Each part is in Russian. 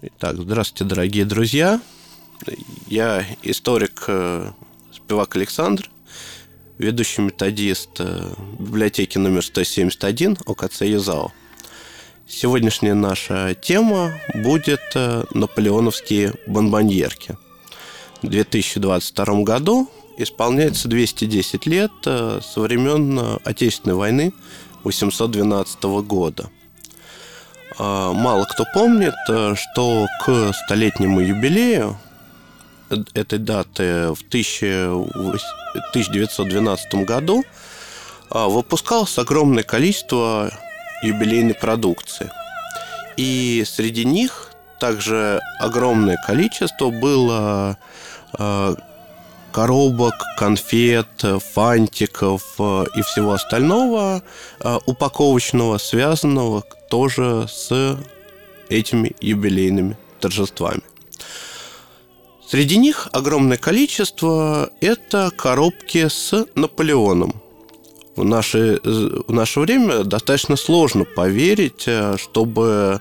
Итак, здравствуйте, дорогие друзья. Я историк э, Спивак Александр, ведущий методист э, библиотеки номер 171 ОКЦ ЮЗАО. Сегодняшняя наша тема будет э, наполеоновские бомбоньерки. В 2022 году исполняется 210 лет со времен Отечественной войны 812 года – мало кто помнит, э, что к столетнему юбилею этой даты в 1912 году а, выпускалось огромное количество юбилейной продукции. И среди них также огромное количество было а, коробок, конфет, фантиков э, и всего остального упаковочного, связанного тоже с этими юбилейными торжествами. Среди них огромное количество – это коробки с Наполеоном. В наше, в наше время достаточно сложно поверить, э, чтобы,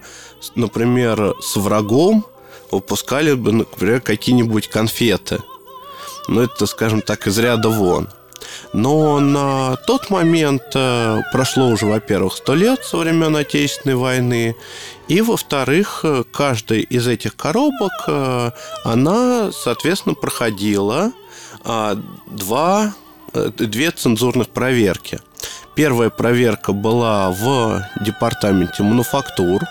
например, с врагом выпускали бы, например, какие-нибудь конфеты. Ну, это, скажем так, из ряда вон. Но на тот момент э, прошло уже, во-первых, сто лет со времен Отечественной войны, и, во-вторых, э, каждая из этих коробок, э, она, соответственно, проходила а, два, две цензурных проверки. Первая проверка была в департаменте мануфактур,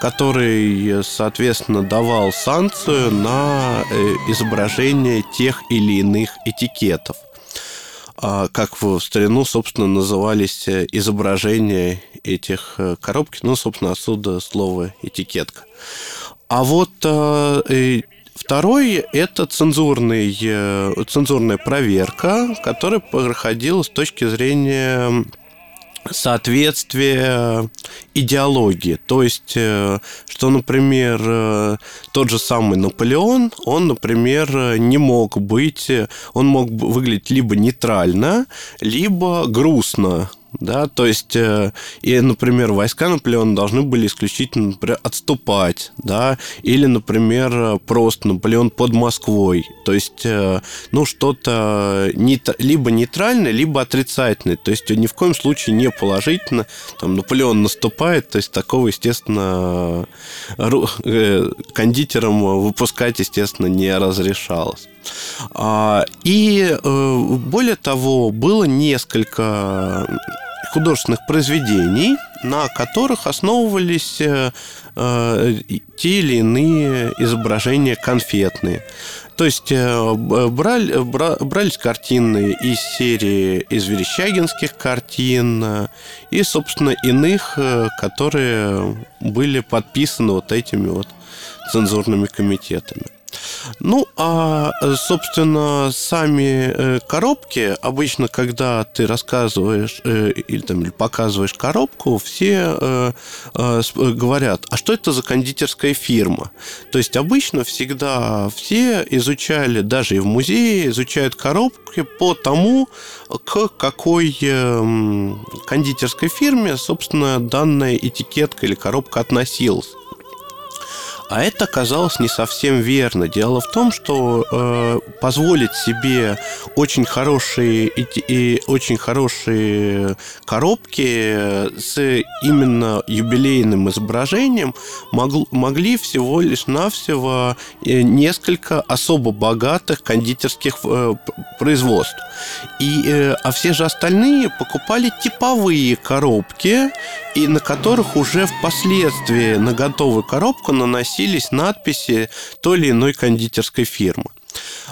который, соответственно, давал санкцию на изображение тех или иных этикетов. А как в старину, собственно, назывались э, изображения этих э, коробки. Ну, собственно, отсюда слово этикетка. А вот э, Второй – это цензурный, цензурная проверка, которая проходила с точки зрения соответствие идеологии. То есть, э, что, например, э, тот же самый Наполеон, он, например, не мог быть, он мог выглядеть либо нейтрально, либо грустно да, то есть, э, и, например, войска Наполеона должны были исключительно, например, отступать, да, или, например, просто Наполеон под Москвой, то есть, э, ну, что-то либо нейтральное, либо отрицательное, то есть, ни в коем случае не положительно, там, Наполеон наступает, то есть, такого, естественно, э, кондитерам выпускать, естественно, не разрешалось. А, и более того, было несколько художественных произведений, на которых основывались э, э, те или иные изображения конфетные. То есть э, брали, бра, брались картины из серии из верещагинских картин и, собственно, иных, которые были подписаны вот этими вот цензурными комитетами. Ну, а, собственно, сами э, коробки, обычно, когда ты рассказываешь э, или, там, или показываешь коробку, все э, говорят, а что это за кондитерская фирма? То есть, обычно всегда все изучали, даже и в музее, изучают коробки по тому, к какой эм, кондитерской фирме, собственно, данная этикетка или коробка относилась. А это оказалось не совсем верно. Дело в том, что э, позволить себе очень хорошие и, и очень хорошие коробки с именно юбилейным изображением мог, могли всего лишь навсего э, несколько особо богатых кондитерских э, производств. И, э, а все же остальные покупали типовые коробки, и на которых уже впоследствии на готовую коробку наносили наносились надписи той или иной кондитерской фирмы.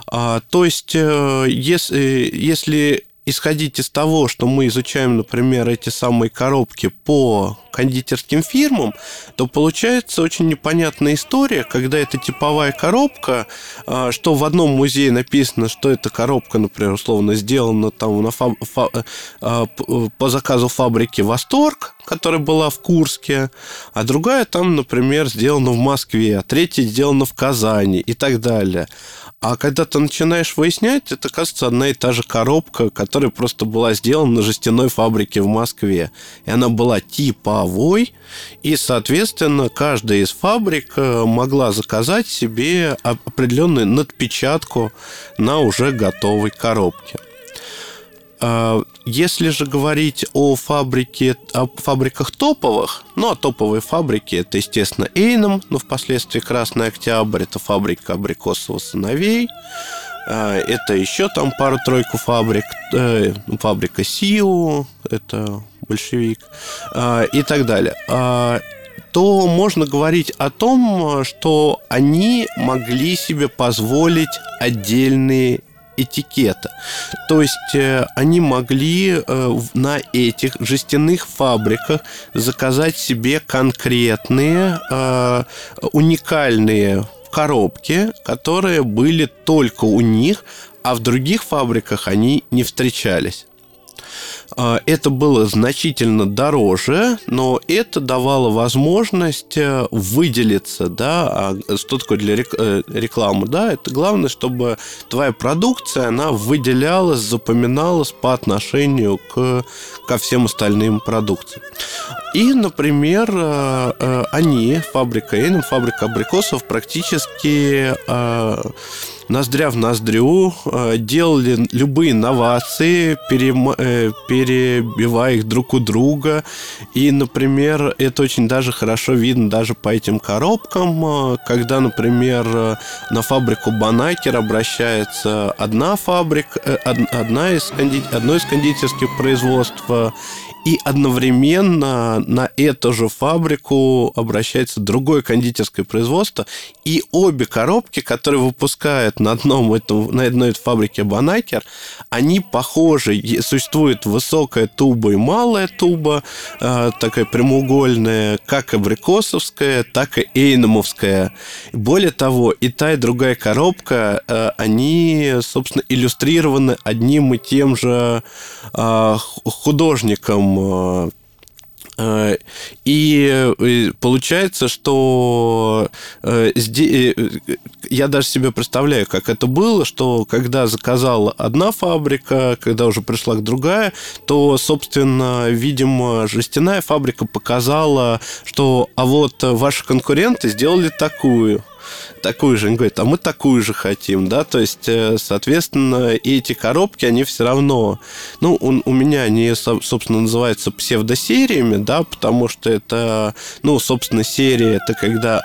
А, то есть, э, если, если исходить из того, что мы изучаем, например, эти самые коробки по кондитерским фирмам, то получается очень непонятная история, когда это типовая коробка, а, что в одном музее написано, что эта коробка, например, условно сделана там на фаб... фа... А, по заказу фабрики «Восторг», которая была в Курске, а другая там, например, сделана в Москве, а третья сделана в Казани и так далее. А когда ты начинаешь выяснять, это, кажется, одна и та же коробка, которая просто была сделана на жестяной фабрике в Москве. И она была типовой, и, соответственно, каждая из фабрик э, могла заказать себе определенную надпечатку на уже готовой коробке. А, если же говорить о фабрике, о фабриках топовых, ну, а топовые фабрики это, естественно, Эйном, но впоследствии Красный Октябрь, это фабрика абрикосовых сыновей, а, это еще там пару-тройку фабрик, э, фабрика Сиу, это большевик, а, и так далее. То можно говорить о том, что они могли себе позволить отдельные этикета. То есть э, они могли э, на этих жестяных фабриках заказать себе конкретные э, уникальные коробки, которые были только у них, а в других фабриках они не встречались. А, это было значительно дороже, но это давало возможность э, выделиться, да, а что такое для э, рекламы, да, это главное, чтобы твоя продукция, она выделялась, запоминалась по отношению к, ко всем остальным продукциям. И, например, э, они, фабрика Эйном, фабрика абрикосов, практически ноздря в ноздрю, делали любые новации, э, перебивая их друг у друга. И, например, это очень даже хорошо видно даже по этим коробкам, э, когда, например, на фабрику Банакер обращается одна фабрика, одна из, одно из кондитерских производств, и одновременно на эту же фабрику обращается другое кондитерское производство, и обе коробки, которые выпускают на, одном этом, на одной фабрике Банакер, они похожи. Существует высокая туба и малая туба, э, такая прямоугольная, как абрикосовская, так и эйномовская. Более того, и та, и другая коробка, э, они, собственно, иллюстрированы одним и тем же э, художником Э, э, и получается, что э, я даже себе представляю, как это было, что когда заказала одна фабрика, когда уже пришла другая, то, собственно, видимо, жестяная фабрика показала, что а вот ваши конкуренты сделали такую такую же. Они говорят, а мы такую же хотим, да, то есть, э, соответственно, и эти коробки, они все равно, ну, у, у меня они, собственно, называются псевдосериями, да, потому что это, ну, собственно, серия, это когда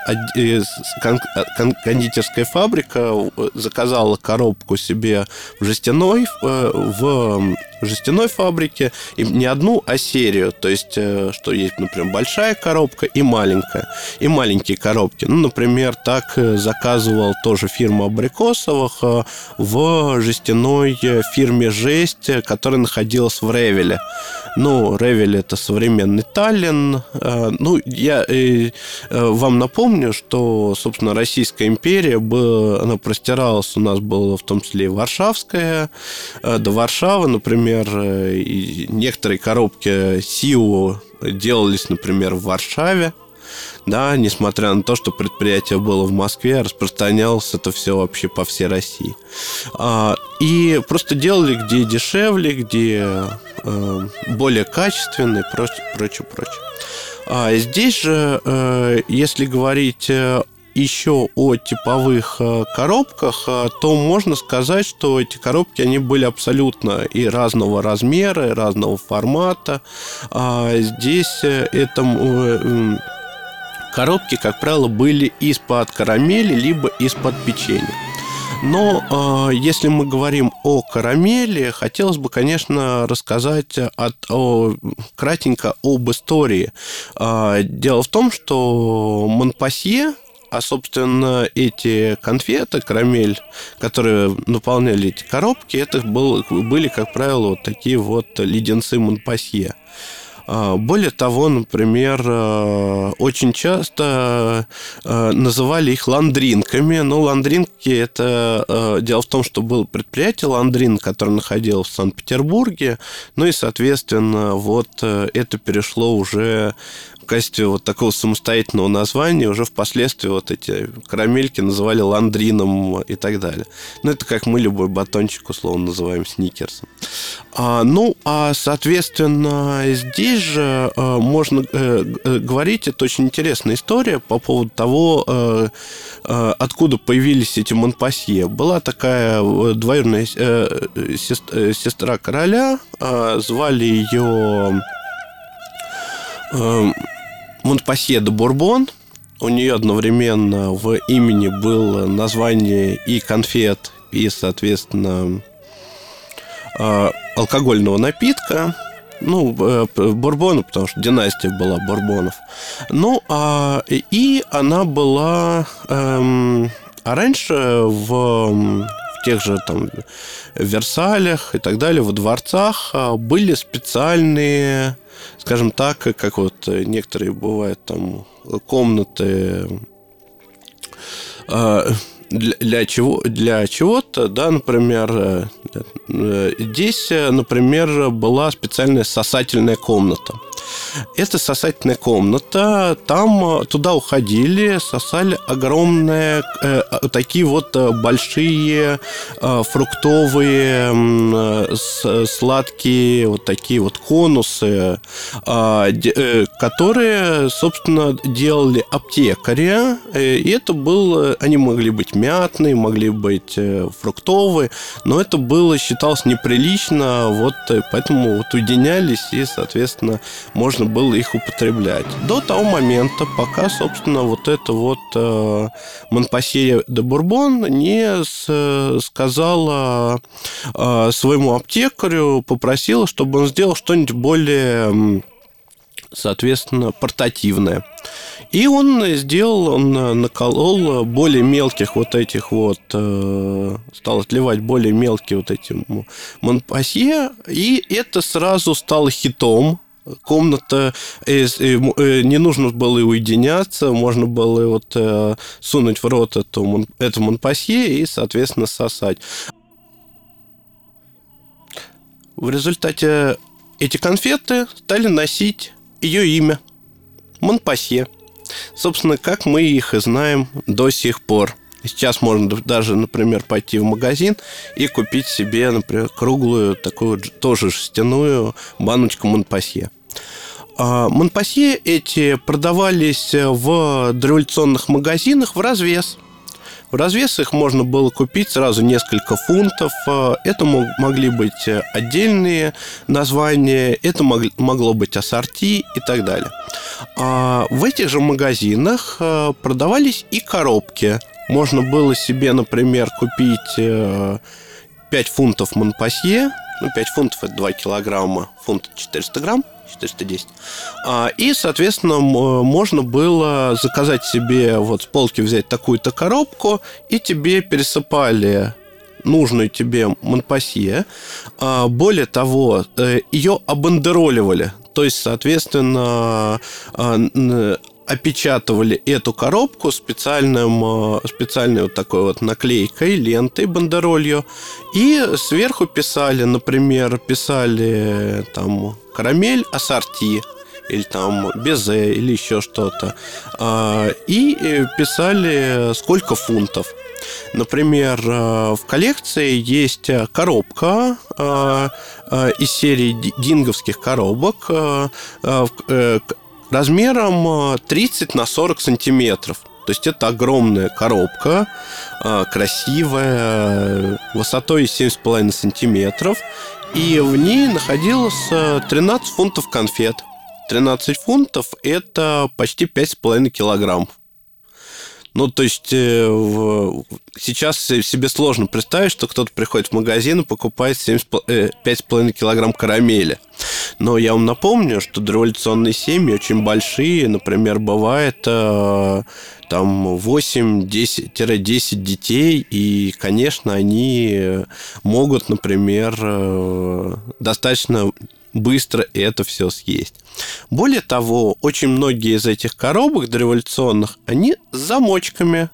кондитерская фабрика заказала коробку себе в жестяной, э, в жестяной фабрике, и не одну, а серию, то есть, э, что есть, например, большая коробка и маленькая, и маленькие коробки. Ну, например, так заказывал тоже фирма Абрикосовых э, в жестяной э, фирме «Жесть», которая находилась в Ревеле. Ну, Ревель – это современный Таллин. Э, ну, я вам напомню, что, собственно, Российская империя, она простиралась, у нас было в том числе и Варшавская, до Варшавы, например, и некоторые коробки СИУ делались, например, в Варшаве да, несмотря на то, что предприятие было в Москве, распространялось это все вообще по всей России. А, и просто делали где дешевле, где э, более качественно и прочее, прочее. А здесь же, э, если говорить э, еще о типовых коробках, то можно сказать, что эти коробки, они были абсолютно и разного размера, и разного формата. А здесь это Коробки, как правило, были из-под карамели, либо из-под печенья. Но э, если мы говорим о карамели, хотелось бы, конечно, рассказать от, о, кратенько об истории. Э, дело в том, что Монпасье, а, собственно, эти конфеты, карамель, которые наполняли эти коробки, это был, были, как правило, вот такие вот леденцы Монпасье. Более того, например, э, очень часто э, называли их ландринками. Но ландринки это... Э, дело в том, что было предприятие Ландрин, которое находилось в Санкт-Петербурге. Ну и, соответственно, вот это перешло уже качестве вот такого самостоятельного названия уже впоследствии вот эти карамельки называли ландрином и так далее. Ну, это как мы любой батончик условно называем сникерсом. А, ну, а, соответственно, здесь же а, можно а, говорить, это очень интересная история по поводу того, а, а, откуда появились эти Монпасье. Была такая двоюродная а, сестра, сестра короля, а, звали ее а, Монпасье де Бурбон. У нее одновременно в имени было название и конфет, и, соответственно, а, алкогольного напитка. Ну, э, Бурбона, потому что династия была Бурбонов. Ну, а, и она была... Эм, а раньше в, в тех же там Версалях и так далее, во дворцах а, были специальные, скажем так, как вот некоторые бывают там комнаты а, для, чего для чего-то, да, например, э, э, здесь, например, была специальная сосательная комната. Это сосательная комната. Там э, туда уходили, сосали огромные э, такие вот э, большие э, фруктовые э, сладкие вот такие вот конусы, э, э, которые, собственно, делали аптекари. И это было, они могли быть мятные, могли быть э, фруктовые, но это было считалось неприлично, вот поэтому вот уединялись и, соответственно, можно было их употреблять. До того момента, пока, собственно, вот это вот э, Монпассье де Бурбон не с, сказала э, своему аптекарю, попросила, чтобы он сделал что-нибудь более соответственно, портативное. И он сделал, он наколол более мелких вот этих вот, э, стал отливать более мелкие вот эти Монпасье, и это сразу стало хитом комната, э, э, не нужно было и уединяться, можно было вот э, сунуть в рот эту, эту Монпасье и, соответственно, сосать. В результате эти конфеты стали носить ее имя – Монпасье. Собственно, как мы их и знаем до сих пор. Сейчас можно даже, например, пойти в магазин и купить себе, например, круглую, такую тоже жестяную баночку Монпасье. А, Монпасье эти продавались в дореволюционных магазинах в развес. В развес их можно было купить сразу несколько фунтов. А, это могли быть отдельные названия, это могло быть ассорти и так далее. А, в этих же магазинах продавались и коробки. Можно было себе, например, купить 5 э, фунтов Монпасье, ну, 5 фунтов это 2 килограмма, фунт 400 грамм, 410. А, и, соответственно, можно было заказать себе, вот с полки взять такую-то коробку, и тебе пересыпали нужную тебе Монпасье. А, более того, э, ее обандероливали. То есть, соответственно, а, опечатывали эту коробку специальным, специальной вот такой вот наклейкой, лентой, бандеролью, и сверху писали, например, писали там карамель ассорти, или там безе, или еще что-то. А, и э, писали, сколько фунтов. Например, э, в коллекции есть коробка из серии динговских коробок, размером 30 э, на 40 сантиметров. То есть это огромная коробка, э, красивая, высотой 7,5 сантиметров. И в ней находилось 13 э, фунтов конфет. 13 фунтов – это почти 5,5 килограмм. Ну, то есть э, сейчас себе сложно представить, что кто-то приходит в магазин и покупает 5,5 килограмм карамели. Но я вам напомню, что дореволюционные семьи очень большие. Например, бывает э, там 8-10 детей, и, конечно, они могут, например, э, достаточно быстро это все съесть. Более того, очень многие из этих коробок дореволюционных, они с замочками.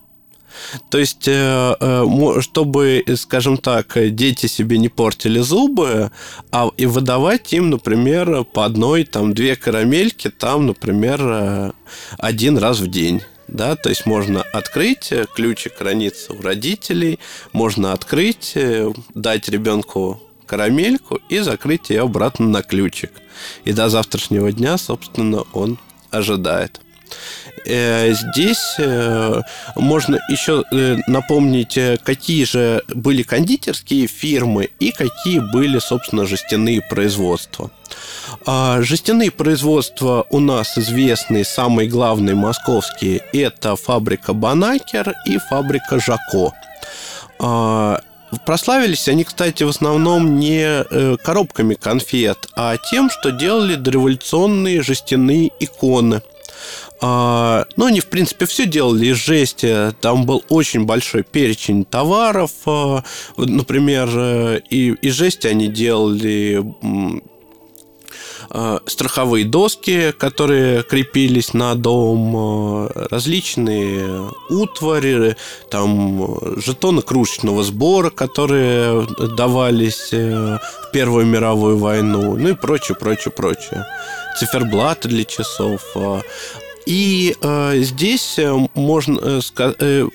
То есть, э, э, чтобы, скажем так, дети себе не портили зубы, а и выдавать им, например, по одной, там, две карамельки, там, например, один раз в день да, то есть можно открыть, ключик хранится у родителей, можно открыть, дать ребенку карамельку и закрыть ее обратно на ключик. И до завтрашнего дня, собственно, он ожидает. Э, здесь э, можно еще э, напомнить, какие же были кондитерские фирмы и какие были, собственно, жестяные производства. А, жестяные производства у нас известные, самые главные московские, это фабрика Банакер и фабрика Жако. Прославились они, кстати, в основном не коробками конфет, а тем, что делали дореволюционные жестяные иконы – а, ну, они, в принципе, все делали из жести. Там был очень большой перечень товаров. А, например, э, и из жести они делали а, страховые доски, которые крепились на дом, различные утвари, там жетоны кружечного сбора, которые давались э, в Первую мировую войну, ну и прочее, прочее, прочее. Циферблаты для часов. И э, здесь э, можно э, сказать, э,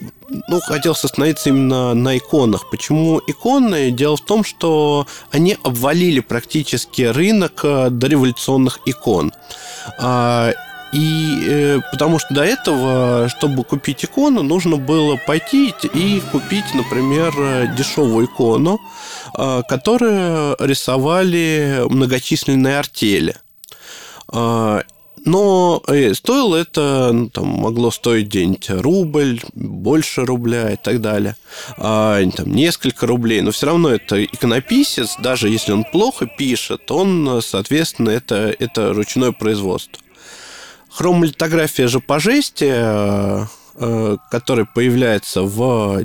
ну, хотел остановиться именно на иконах. Почему иконы? Дело в том, что они обвалили практически рынок э, дореволюционных икон. А, и э, потому что до этого, чтобы купить икону, нужно было пойти и купить, например, дешевую икону, э, которую рисовали многочисленные артели. Э, но э, стоило это, ну, там, могло стоить где-нибудь рубль, больше рубля и так далее. А, там, несколько рублей. Но все равно это иконописец, даже если он плохо пишет, он, соответственно, это, это ручное производство. Хромолитография же по жести который появляется в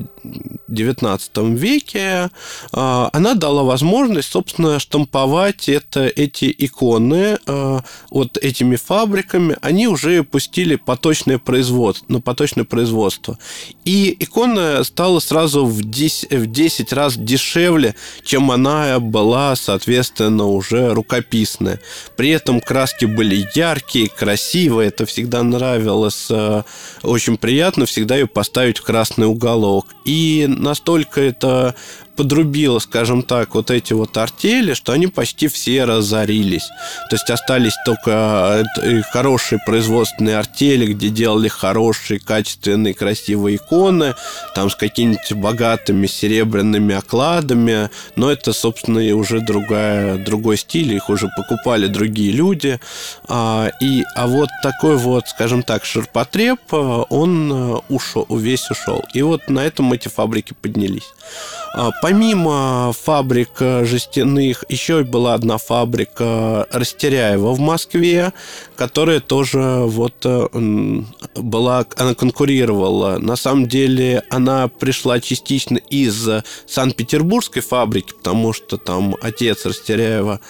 XIX веке, э, она дала возможность, собственно, штамповать это, эти иконы э, вот этими фабриками. Они уже пустили поточное производство, на поточное производство. И икона стала сразу в 10, в 10 раз дешевле, чем она была, соответственно, уже рукописная. При этом краски были яркие, красивые. Это всегда нравилось. Очень приятно приятно всегда ее поставить в красный уголок. И настолько это подрубило, скажем так, вот эти вот артели, что они почти все разорились. То есть остались только э, хорошие производственные артели, где делали хорошие, качественные, красивые иконы, там с какими-нибудь богатыми серебряными окладами, но это, собственно, и уже другая, другой стиль, их уже покупали другие люди. А, и, а вот такой вот, скажем так, ширпотреб, э, он э, ушел, весь ушел. И вот на этом эти фабрики поднялись. Помимо фабрик э, жестяных, еще была одна фабрика Растеряева в Москве, которая тоже вот э, была, она конкурировала. На самом деле она пришла частично из Санкт-Петербургской фабрики, потому что там отец Растеряева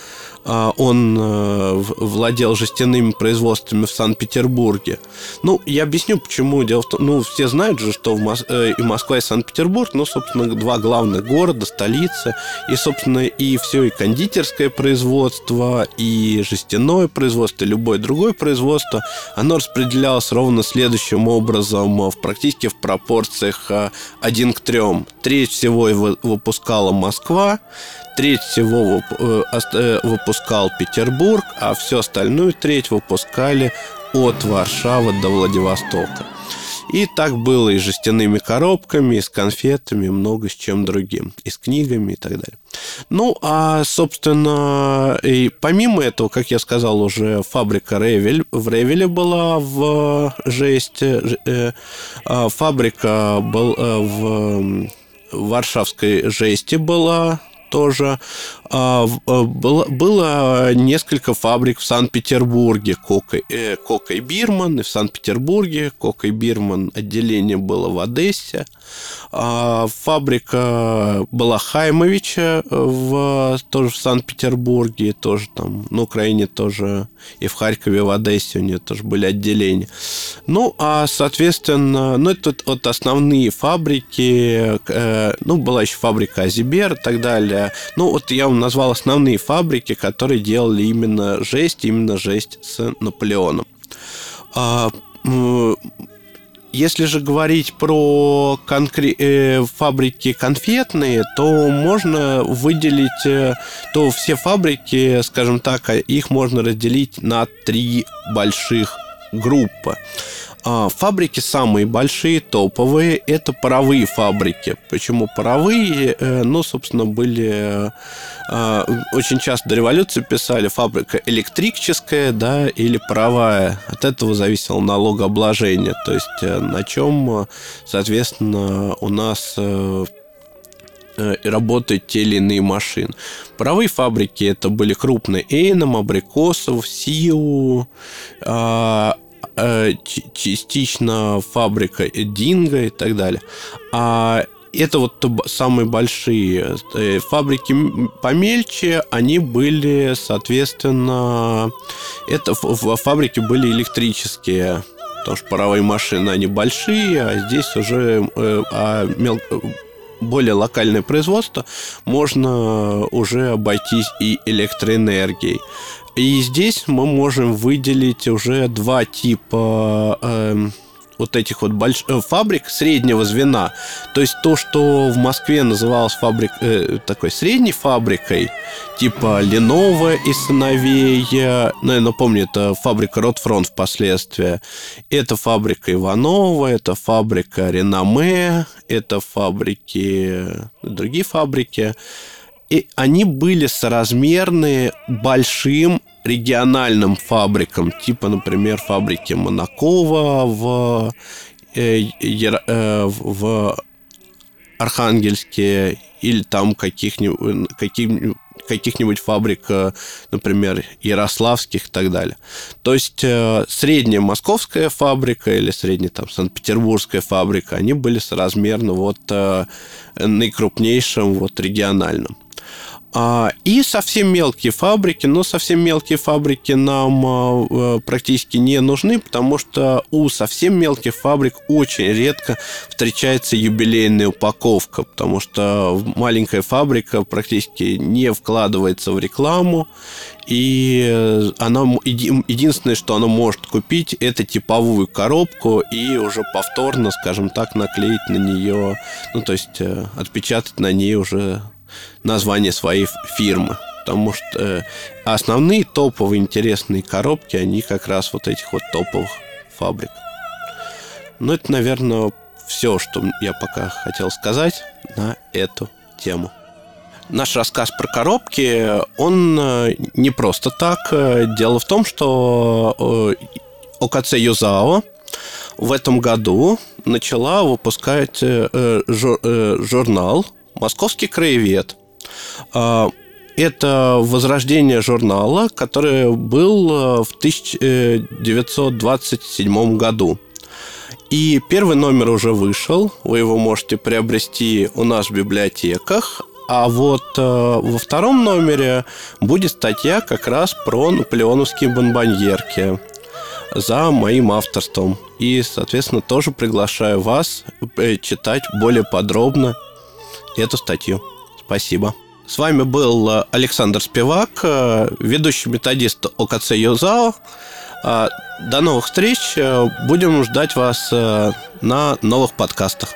он э, владел жестяными производствами в Санкт-Петербурге. Ну, я объясню, почему. Дело в том, ну, все знают же, что в Мос... Э, и Москва, и Санкт-Петербург, ну, собственно, два главных города, столицы, и, собственно, и все, и кондитерское производство, и жестяное производство, и любое другое производство, оно распределялось ровно следующим образом, в практически в пропорциях э, один к трем. Треть всего выпускала Москва, треть всего выпускала выпускал Петербург, а всю остальную треть выпускали от Варшавы до Владивостока. И так было и с жестяными коробками, и с конфетами, много с чем другим, и с книгами и так далее. Ну, а, собственно, и помимо этого, как я сказал уже, фабрика Ревель в Ревеле была в жести, э, а фабрика был, э, в Варшавской жести была тоже. А, э, было, несколько фабрик в Санкт-Петербурге. Кока, э, Кока и Бирман и в Санкт-Петербурге. Кока и Бирман отделение было в Одессе. А, фабрика была Хаймовича в, тоже в Санкт-Петербурге, тоже там на Украине тоже и в Харькове, в Одессе у нее тоже были отделения. Ну, а, соответственно, ну, это вот основные фабрики, э, ну, была еще фабрика Азибер и так далее. Ну, вот я вам назвал основные фабрики, которые делали именно жесть, именно жесть с Наполеоном. А, если же говорить про конкре- э, фабрики конфетные, то можно выделить, э, то все фабрики, скажем так, их можно разделить на три больших группы. А, фабрики самые большие, топовые, это паровые фабрики. Почему паровые? Э, ну, собственно, были... Э, очень часто до революции писали фабрика электрическая, да, или паровая. От этого зависело налогообложение. То есть э, на чем, соответственно, у нас работают те или иные машины. Паровые фабрики это были крупные Эйном, Абрикосов, Сиу, а, Э, частично фабрика Динго и так далее. А это вот самые большие э, фабрики помельче, они были, соответственно, это фабрики были электрические, потому что паровые машины они большие, а здесь уже э, а мел, более локальное производство можно уже обойтись и электроэнергией. И здесь мы можем выделить уже два типа э, вот этих вот больш... Э, фабрик среднего звена. То есть то, что в Москве называлось фабрик... э, такой средней фабрикой, типа Lenovo и сыновей, ну, я это фабрика Ротфронт впоследствии, это фабрика Иванова, это фабрика Реноме, это фабрики, другие фабрики. И они были соразмерны большим региональным фабрикам, типа, например, фабрики Монакова в, э, э, в Архангельске или там каких-нибудь каких каких-нибудь фабрик, например, ярославских и так далее. То есть э, средняя московская фабрика или средняя там Санкт-Петербургская фабрика, они были соразмерны вот наикрупнейшим вот региональным. А, и совсем мелкие фабрики, но совсем мелкие фабрики нам а, э, практически не нужны, потому что у совсем мелких фабрик очень редко встречается юбилейная упаковка, потому что маленькая фабрика практически не вкладывается в рекламу, и э, она единственное, что она может купить, это типовую коробку и уже повторно, скажем так, наклеить на нее, ну то есть э, отпечатать на ней уже название своей фирмы. Потому что э, основные топовые интересные коробки, они как раз вот этих вот топовых фабрик. Ну, это, наверное, все, что я пока хотел сказать на эту тему. Наш рассказ про коробки, он э, не просто так. Дело в том, что э, ОКЦ Юзао в этом году начала выпускать журнал «Московский краевед», а, это возрождение журнала, который был э, в 1927 году. И первый номер уже вышел, вы его можете приобрести у нас в библиотеках. А вот э, во втором номере будет статья как раз про наполеоновские бомбоньерки за моим авторством. И, соответственно, тоже приглашаю вас э, читать более подробно эту статью. Спасибо. С вами был э, Александр Спивак, э, ведущий методист ОКЦ Юзао. Э, до новых встреч. Будем ждать вас на новых подкастах.